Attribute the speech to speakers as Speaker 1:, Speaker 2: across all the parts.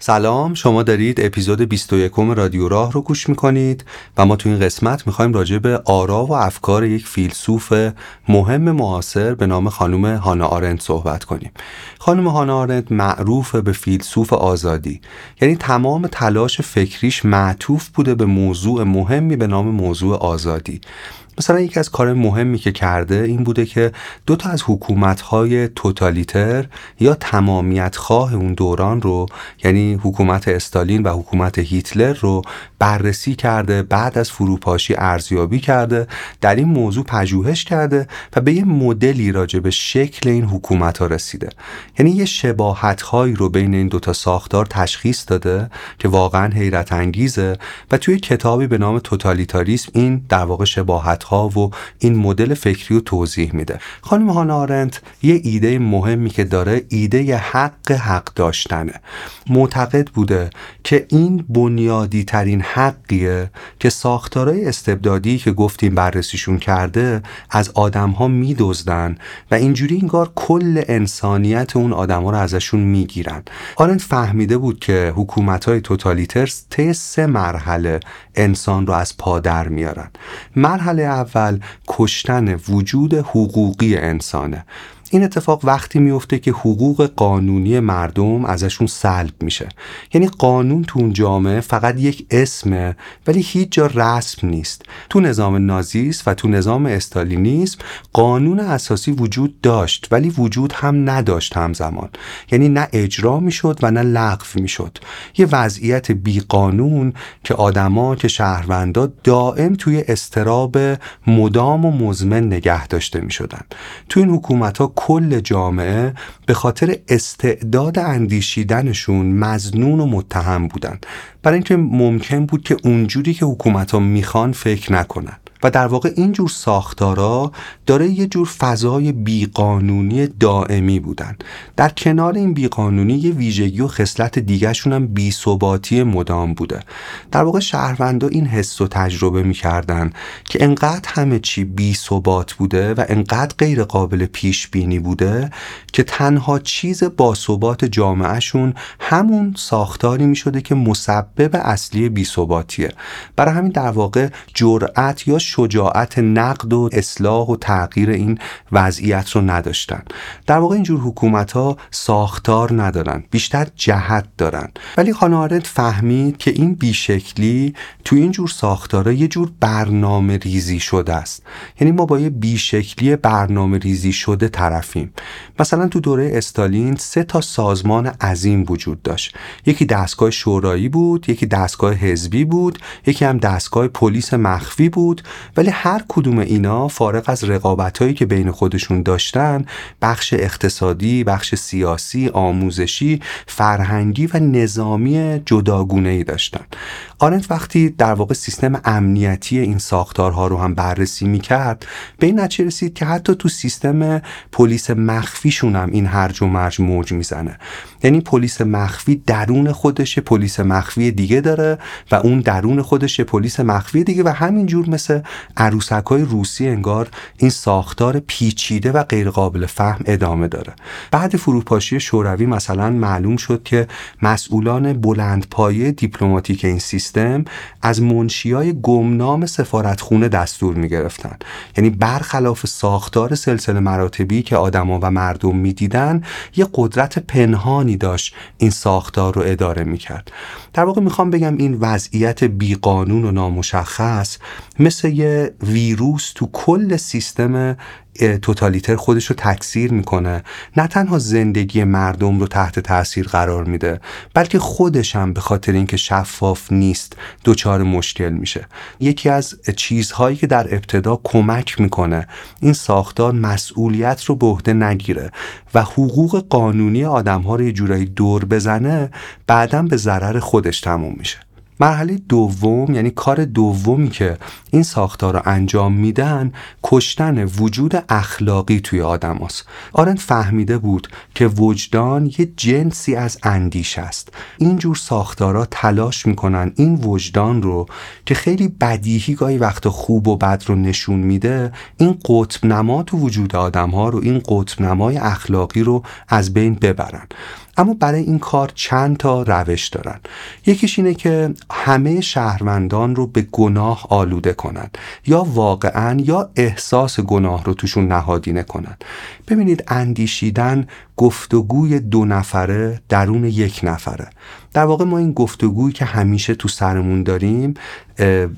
Speaker 1: سلام شما دارید اپیزود 21 رادیو راه رو گوش می‌کنید و ما تو این قسمت می‌خوایم راجع به آرا و افکار یک فیلسوف مهم معاصر به نام خانم هانا آرنت صحبت کنیم. خانم هانا آرنت معروف به فیلسوف آزادی. یعنی تمام تلاش فکریش معطوف بوده به موضوع مهمی به نام موضوع آزادی. مثلا یکی از کار مهمی که کرده این بوده که دو تا از حکومت‌های توتالیتر یا تمامیت خواه اون دوران رو یعنی حکومت استالین و حکومت هیتلر رو بررسی کرده بعد از فروپاشی ارزیابی کرده در این موضوع پژوهش کرده و به یه مدلی راجع به شکل این حکومت ها رسیده. یعنی یه شباهت هایی رو بین این دوتا ساختار تشخیص داده که واقعا حیرت انگیزه و توی کتابی به نام توتالیتاریسم این در واقع شباهت ها و این مدل فکری رو توضیح میده. خانم هانا آرنت یه ایده مهمی که داره ایده حق حق داشتنه. معتقد بوده که این بنیادی ترین حقیه که ساختارهای استبدادی که گفتیم بررسیشون کرده از آدم ها میدزدن و اینجوری انگار کل انسانیت اون آدم ها رو ازشون می‌گیرن. آرنت فهمیده بود که حکومت های توتالیتر طی سه مرحله انسان رو از پا در میارن. مرحله اول کشتن وجود حقوقی انسانه. این اتفاق وقتی میفته که حقوق قانونی مردم ازشون سلب میشه. یعنی قانون تو اون جامعه فقط یک اسمه ولی هیچ جا رسم نیست. تو نظام نازیست و تو نظام استالینیسم قانون اساسی وجود داشت ولی وجود هم نداشت همزمان. یعنی نه اجرا می‌شد و نه لغو می‌شد. یه وضعیت بی قانون که آدما که شهروندا دائم توی استراب مدام و مزمن نگه داشته می‌شدن. تو این حکومت ها کل جامعه به خاطر استعداد اندیشیدنشون مزنون و متهم بودن. برای اینکه ممکن بود که اونجوری که حکومت ها می‌خوان فکر نکنن. و در واقع این جور ساختارا داره یه جور فضای بیقانونی دائمی بودن. در کنار این بیقانونی یه ویژگی و خصلت دیگرشون هم بیثباتی مدام بوده. در واقع شهروندا این حس و تجربه می‌کردن که انقدر همه چی بیثبات بوده و انقدر غیر قابل پیش بینی بوده که تنها چیز باثبات جامعهشون همون ساختاری می‌شده که مسبب اصلی بیثباتیه. برای همین در واقع جرأت یا شجاعت نقد و اصلاح و تغییر این وضعیت رو نداشتن. در واقع اینجور حکومت ها ساختار ندارن بیشتر جهت دارن. ولی خانه فهمید که این بیشکلی تو این جور ساختارا یه جور برنامه ریزی شده است. یعنی ما با یه بیشکلی برنامه ریزی شده طرفیم. مثلا تو دوره استالین سه تا سازمان عظیم وجود داشت. یکی دستگاه شورایی بود یکی دستگاه حزبی بود یکی هم دستگاه پلیس مخفی بود ولی هر کدوم اینا فارغ از رقابتهایی که بین خودشون داشتن بخش اقتصادی، بخش سیاسی، آموزشی، فرهنگی و نظامی جداگونه ای داشتن. آرنت وقتی در واقع سیستم امنیتی این ساختارها رو هم بررسی می‌کرد به این نتیجه رسید که حتی تو سیستم پلیس مخفیشون هم این هرج و مرج موج می‌زنه. یعنی پلیس مخفی درون خودش پلیس مخفی دیگه داره و اون درون خودش پلیس مخفی دیگه و همینجور مثل عروسک های روسی انگار این ساختار پیچیده و غیرقابل فهم ادامه داره. بعد فروپاشی شوروی مثلا معلوم شد که مسئولان بلندپایه دیپلماتیک این سیستم از منشیای گمنام سفارتخونه دستور می‌گرفتن. یعنی برخلاف ساختار سلسله مراتبی که آدما و مردم می‌دیدن یه قدرت پنهانی داشت این ساختار رو اداره می‌کرد. در واقع می‌خوام بگم این وضعیت بیقانون و نامشخص مثل یه ویروس تو کل سیستم توتالیتر خودش رو تکثیر می‌کنه. نه تنها زندگی مردم رو تحت تاثیر قرار میده بلکه خودش هم به خاطر اینکه شفاف نیست دچار مشکل میشه. یکی از چیزهایی که در ابتدا کمک می‌کنه این ساختار مسئولیت رو به عهده نگیره و حقوق قانونی آدم ها رو یه جورایی دور بزنه بعدا به ضرر خودش تموم میشه. مرحله دوم یعنی کار دومی که این ساختار رو انجام میدن کشتن وجود اخلاقی توی آدم هست. آرن فهمیده بود که وجدان یه جنسی از اندیش است اینجور ساختارا تلاش می‌کنن این وجدان رو که خیلی بدیهی گاهی وقت خوب و بد رو نشون میده این قطب نما تو وجود آدم ها رو این قطب نمای اخلاقی رو از بین ببرن اما برای این کار چند تا روش دارن. یکیش اینه که همه شهروندان رو به گناه آلوده کنن یا واقعا یا احساس گناه رو توشون نهادینه کنن. ببینید اندیشیدن گفتگوی دو نفره درون یک نفره. در واقع ما این گفتگویی که همیشه تو سرمون داریم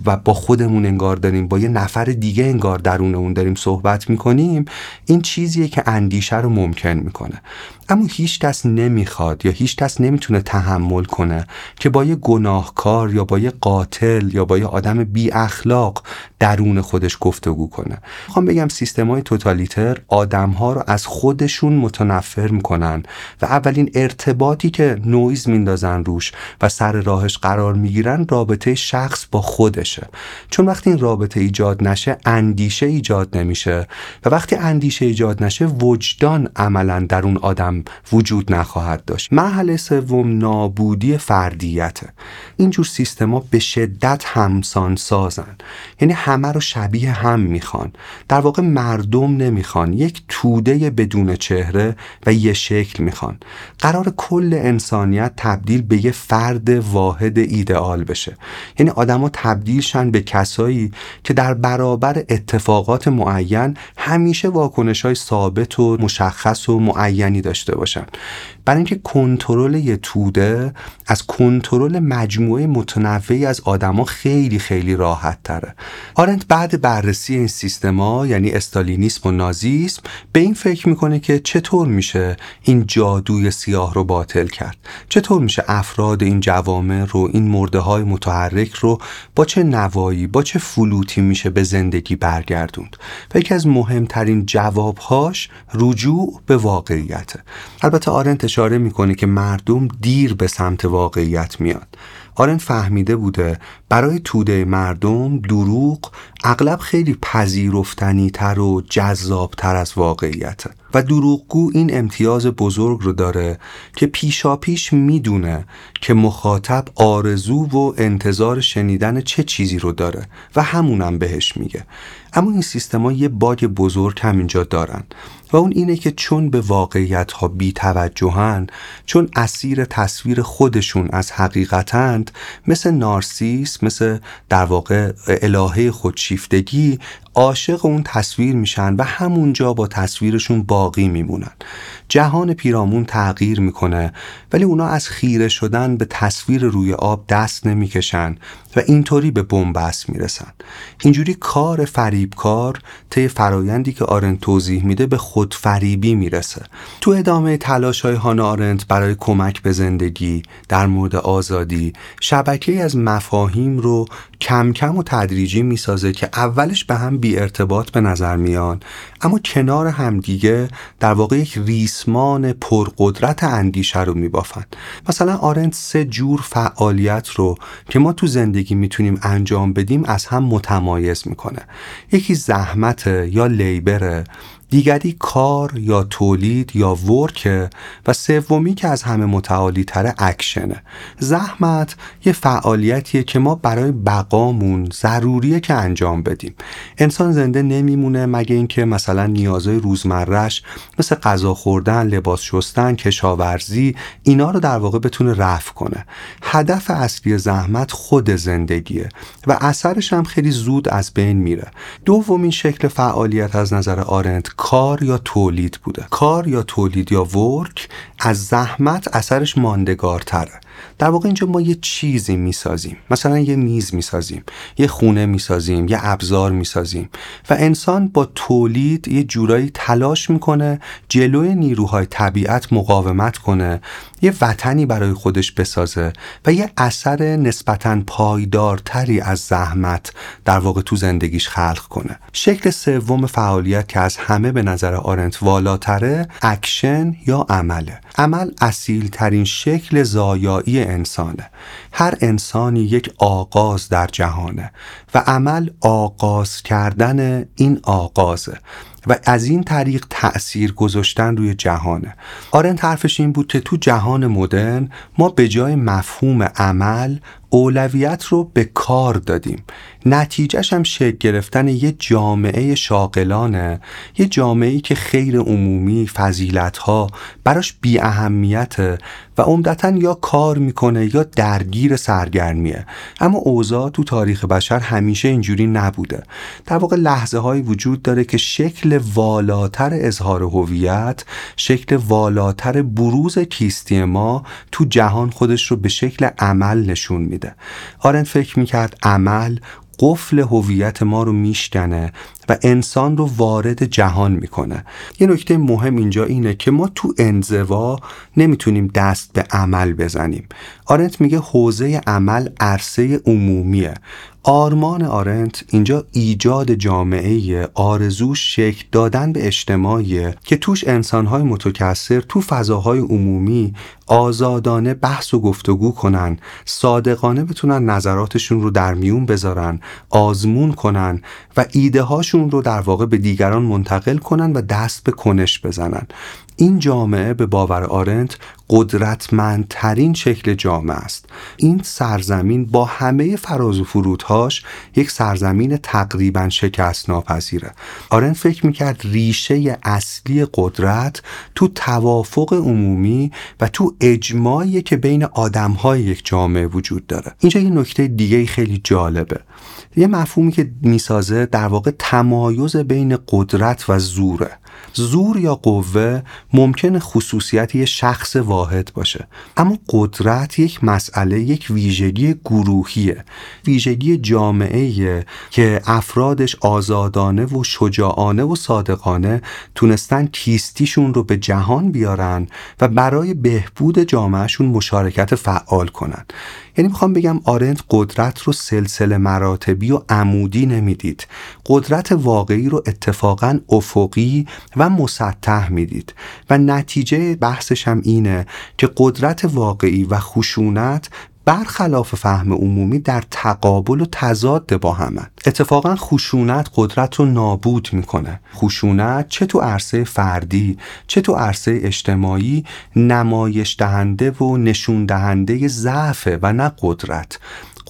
Speaker 1: و با خودمون انگار داریم با یه نفر دیگه انگار درون اون داریم صحبت می‌کنیم این چیزیه که اندیشه رو ممکن می‌کنه. اما هیچ کس نمی‌خواد یا هیچ کس نمی‌تونه تحمل کنه که با یه گناهکار یا با یه قاتل یا با یه آدم بی اخلاق درون خودش گفتگو کنه. می‌خوام بگم سیستم های توتالیتر آدم ها رو از خودشون متنفر می‌کنن و اولین ارتباطی که نویز میندازن روش و سر راهش قرار می‌گیرن رابطه شخص با خودشه. چون وقتی این رابطه ایجاد نشه اندیشه ایجاد نمیشه و وقتی اندیشه ایجاد نشه وجدان عملا در اون آدم وجود نخواهد داشت. مرحله سوم نابودی فردیته. اینجور سیستما به شدت همسان سازن یعنی همه رو شبیه هم می‌خوان. در واقع مردم نمی‌خوان. یک توده بدون چهره و یه شکل می‌خوان. قرار کل انسانیت تبدیل به یه فرد واحد ایدئال بشه. یعنی آدما تبدیل شن به کسایی که در برابر اتفاقات معین همیشه واکنش های ثابت و مشخص و معینی داشته باشن. برای اینکه کنترل یه توده از کنترل مجموعه متنوعی از آدما خیلی خیلی راحت تره. آرنت بعد بررسی این سیستما یعنی استالینیسم و نازیسم به این فکر می‌کنه که چطور میشه این جادوی سیاه رو باطل کرد؟ چطور میشه افراد این جوامع رو این مرده های متحرک رو با چه نوایی با چه فلوتی میشه به زندگی برگردوند؟ و یکی از مهمترین جوابهاش رجوع به واقعیته. البته آرنت اشاره می‌کنه که مردم دیر به سمت واقعیت میاد. آرن فهمیده بوده برای توده مردم دروغ اغلب خیلی پذیرفتنی تر و جذاب تر از واقعیته. و دروغگو این امتیاز بزرگ رو داره که پیشا پیش می‌دونه که مخاطب آرزو و انتظار شنیدن چه چیزی رو داره و همونم بهش میگه. اما این سیستما یه باگ بزرگ همینجا دارن. و اون اینه که چون به واقعیت ها بی توجهن چون اسیر تصویر خودشون از حقیقتند مثل نارسیس مثل در واقع الهه خودشیفتگی عاشق اون تصویر میشن و همونجا با تصویرشون باقی میمونن. جهان پیرامون تغییر می‌کنه ولی اونا از خیره شدن به تصویر روی آب دست نمی‌کشن و اینطوری به بنبست می‌رسن. اینجوری کار فریبکار طی فرایندی که آرنت توضیح میده به خود فریبی می‌رسه. تو ادامه تلاش های هانا آرنت برای کمک به زندگی در مورد آزادی شبکه از مفاهیم رو کم کم و تدریجی می‌سازه که اولش به هم بی ارتباط به نظر میان. اما کنار همدیگه در واقع یک ریسمان پرقدرت اندیشه رو میبافند مثلا آرنت سه جور فعالیت رو که ما تو زندگی می‌تونیم انجام بدیم از هم متمایز می‌کنه. یکی زحمت یا لیبره. دیگری کار یا تولید یا ورک و سومی که از همه متعالی تره اکشنه. زحمت یه فعالیتیه که ما برای بقامون ضروریه که انجام بدیم. انسان زنده نمیمونه مگه اینکه مثلا نیازهای روزمرش مثل غذا خوردن لباس شستن کشاورزی اینا رو در واقع بتونه رفع کنه. هدف اصلی زحمت خود زندگیه و اثرش هم خیلی زود از بین میره. دومین شکل فعالیت از نظر آرنت کار یا تولید بوده. کار یا تولید یا ورک از زحمت اثرش ماندگارتره. در واقع اینجا ما یه چیزی می‌سازیم. مثلا یه میز می‌سازیم یه خونه می‌سازیم یه ابزار می‌سازیم و انسان با تولید یه جورایی تلاش می‌کنه جلوی نیروهای طبیعت مقاومت کنه یه وطنی برای خودش بسازه و یه اثر نسبتا پایدارتری از زحمت در واقع تو زندگیش خلق کنه. شکل سوم فعالیت که از همه به نظر آرنت والاتره اکشن یا عمله. عمل اصیل ترین شکل زایایی انسانه. هر انسانی یک آغاز در جهانه و عمل آغاز کردن این آغازه و از این طریق تأثیر گذاشتن روی جهانه. آرنت حرفش این بود که تو جهان مدرن ما به جای مفهوم عمل اولویت رو به کار دادیم. نتیجهش هم شکل گرفتن یه جامعه شاغلانه یه جامعه که خیر عمومی فضیلت ها براش بی اهمیته و عمدتا یا کار می‌کنه یا درگیر سرگرمیه. اما اوضاع تو تاریخ بشر همیشه اینجوری نبوده. در واقع لحظه هایی وجود داره که شکل والاتر اظهار هویت شکل والاتر بروز کیستی ما تو جهان خودش رو به شکل عمل نشون میده. آرن فکر می‌کرد عمل قفل هویت ما رو میشکنه. و انسان رو وارد جهان می‌کنه. یه نکته مهم اینجا اینه که ما تو انزوا نمی‌تونیم دست به عمل بزنیم. آرنت میگه حوزه عمل عرصه عمومیه. آرمان آرنت اینجا ایجاد جامعه آرزوش شکل دادن به اجتماعیه که توش انسانهای متکثر تو فضاهای عمومی آزادانه بحث و گفتگو کنن صادقانه بتونن نظراتشون رو در میون بذارن آزمون کنن و ایده هاشون رو در واقع به دیگران منتقل کنن و دست به کنش بزنن. این جامعه به باور آرنت قدرتمندترین شکل جامعه است. این سرزمین با همه فراز و فرودهاش یک سرزمین تقریبا شکست ناپذیره آرنت فکر می‌کرد ریشه اصلی قدرت تو توافق عمومی و تو اجماعی که بین آدمهای یک جامعه وجود داره. اینجا یه نکته دیگه خیلی جالبه. یه مفهومی که می‌سازه در واقع تمایز بین قدرت و زوره. زور یا قوه ممکن خصوصیت یه شخص واحد باشه. اما قدرت یک مسئله یک ویژگی گروهیه. ویژگی جامعه که افرادش آزادانه و شجاعانه و صادقانه تونستن کیستیشون رو به جهان بیارن و برای بهبود جامعهشون مشارکت فعال کنن. یعنی می‌خوام بگم آرنت قدرت رو سلسله مراتبی و عمودی نمی‌دید. قدرت واقعی رو اتفاقا افقی و مسطح می‌دید و نتیجه بحثش هم اینه که قدرت واقعی و خشونت برخلاف فهم عمومی در تقابل و تضاد با همه. اتفاقا خشونت قدرت رو نابود می‌کنه. خشونت چه تو عرصه فردی چه تو عرصه اجتماعی نمایش دهنده و نشون دهنده ضعف و نه قدرت.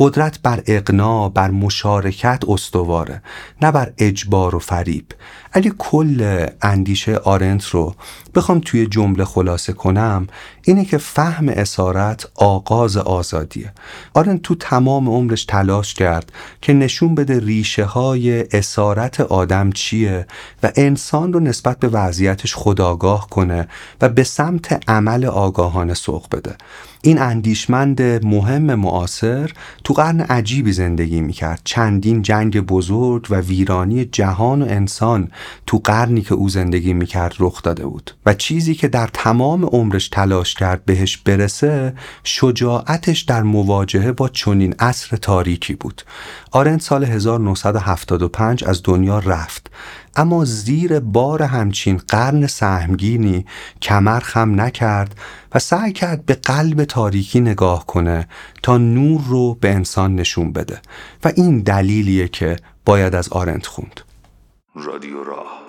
Speaker 1: قدرت بر اقنا بر مشارکت استواره نه بر اجبار و فریب. اگه کل اندیشه آرنت رو بخوام توی جمله خلاصه کنم اینه که فهم اسارت آغاز آزادیه. آرنت تو تمام عمرش تلاش کرد که نشون بده ریشه های اسارت آدم چیه و انسان رو نسبت به وضعیتش خداگاه کنه و به سمت عمل آگاهانه سوق بده. این اندیشمند مهم معاصر تو قرن عجیبی زندگی می‌کرد. چندین جنگ بزرگ و ویرانی جهان و انسان تو قرنی که او زندگی می‌کرد رخ داده بود و چیزی که در تمام عمرش تلاش کرد بهش برسه شجاعتش در مواجهه با چنین عصر تاریکی بود. آرنت سال 1975 از دنیا رفت. اما زیر بار همچین قرن سهمگینی کمر خم نکرد و سعی کرد به قلب تاریکی نگاه کنه تا نور رو به انسان نشون بده. و این دلیلیه که باید از آرنت خوند.
Speaker 2: رادیو راه.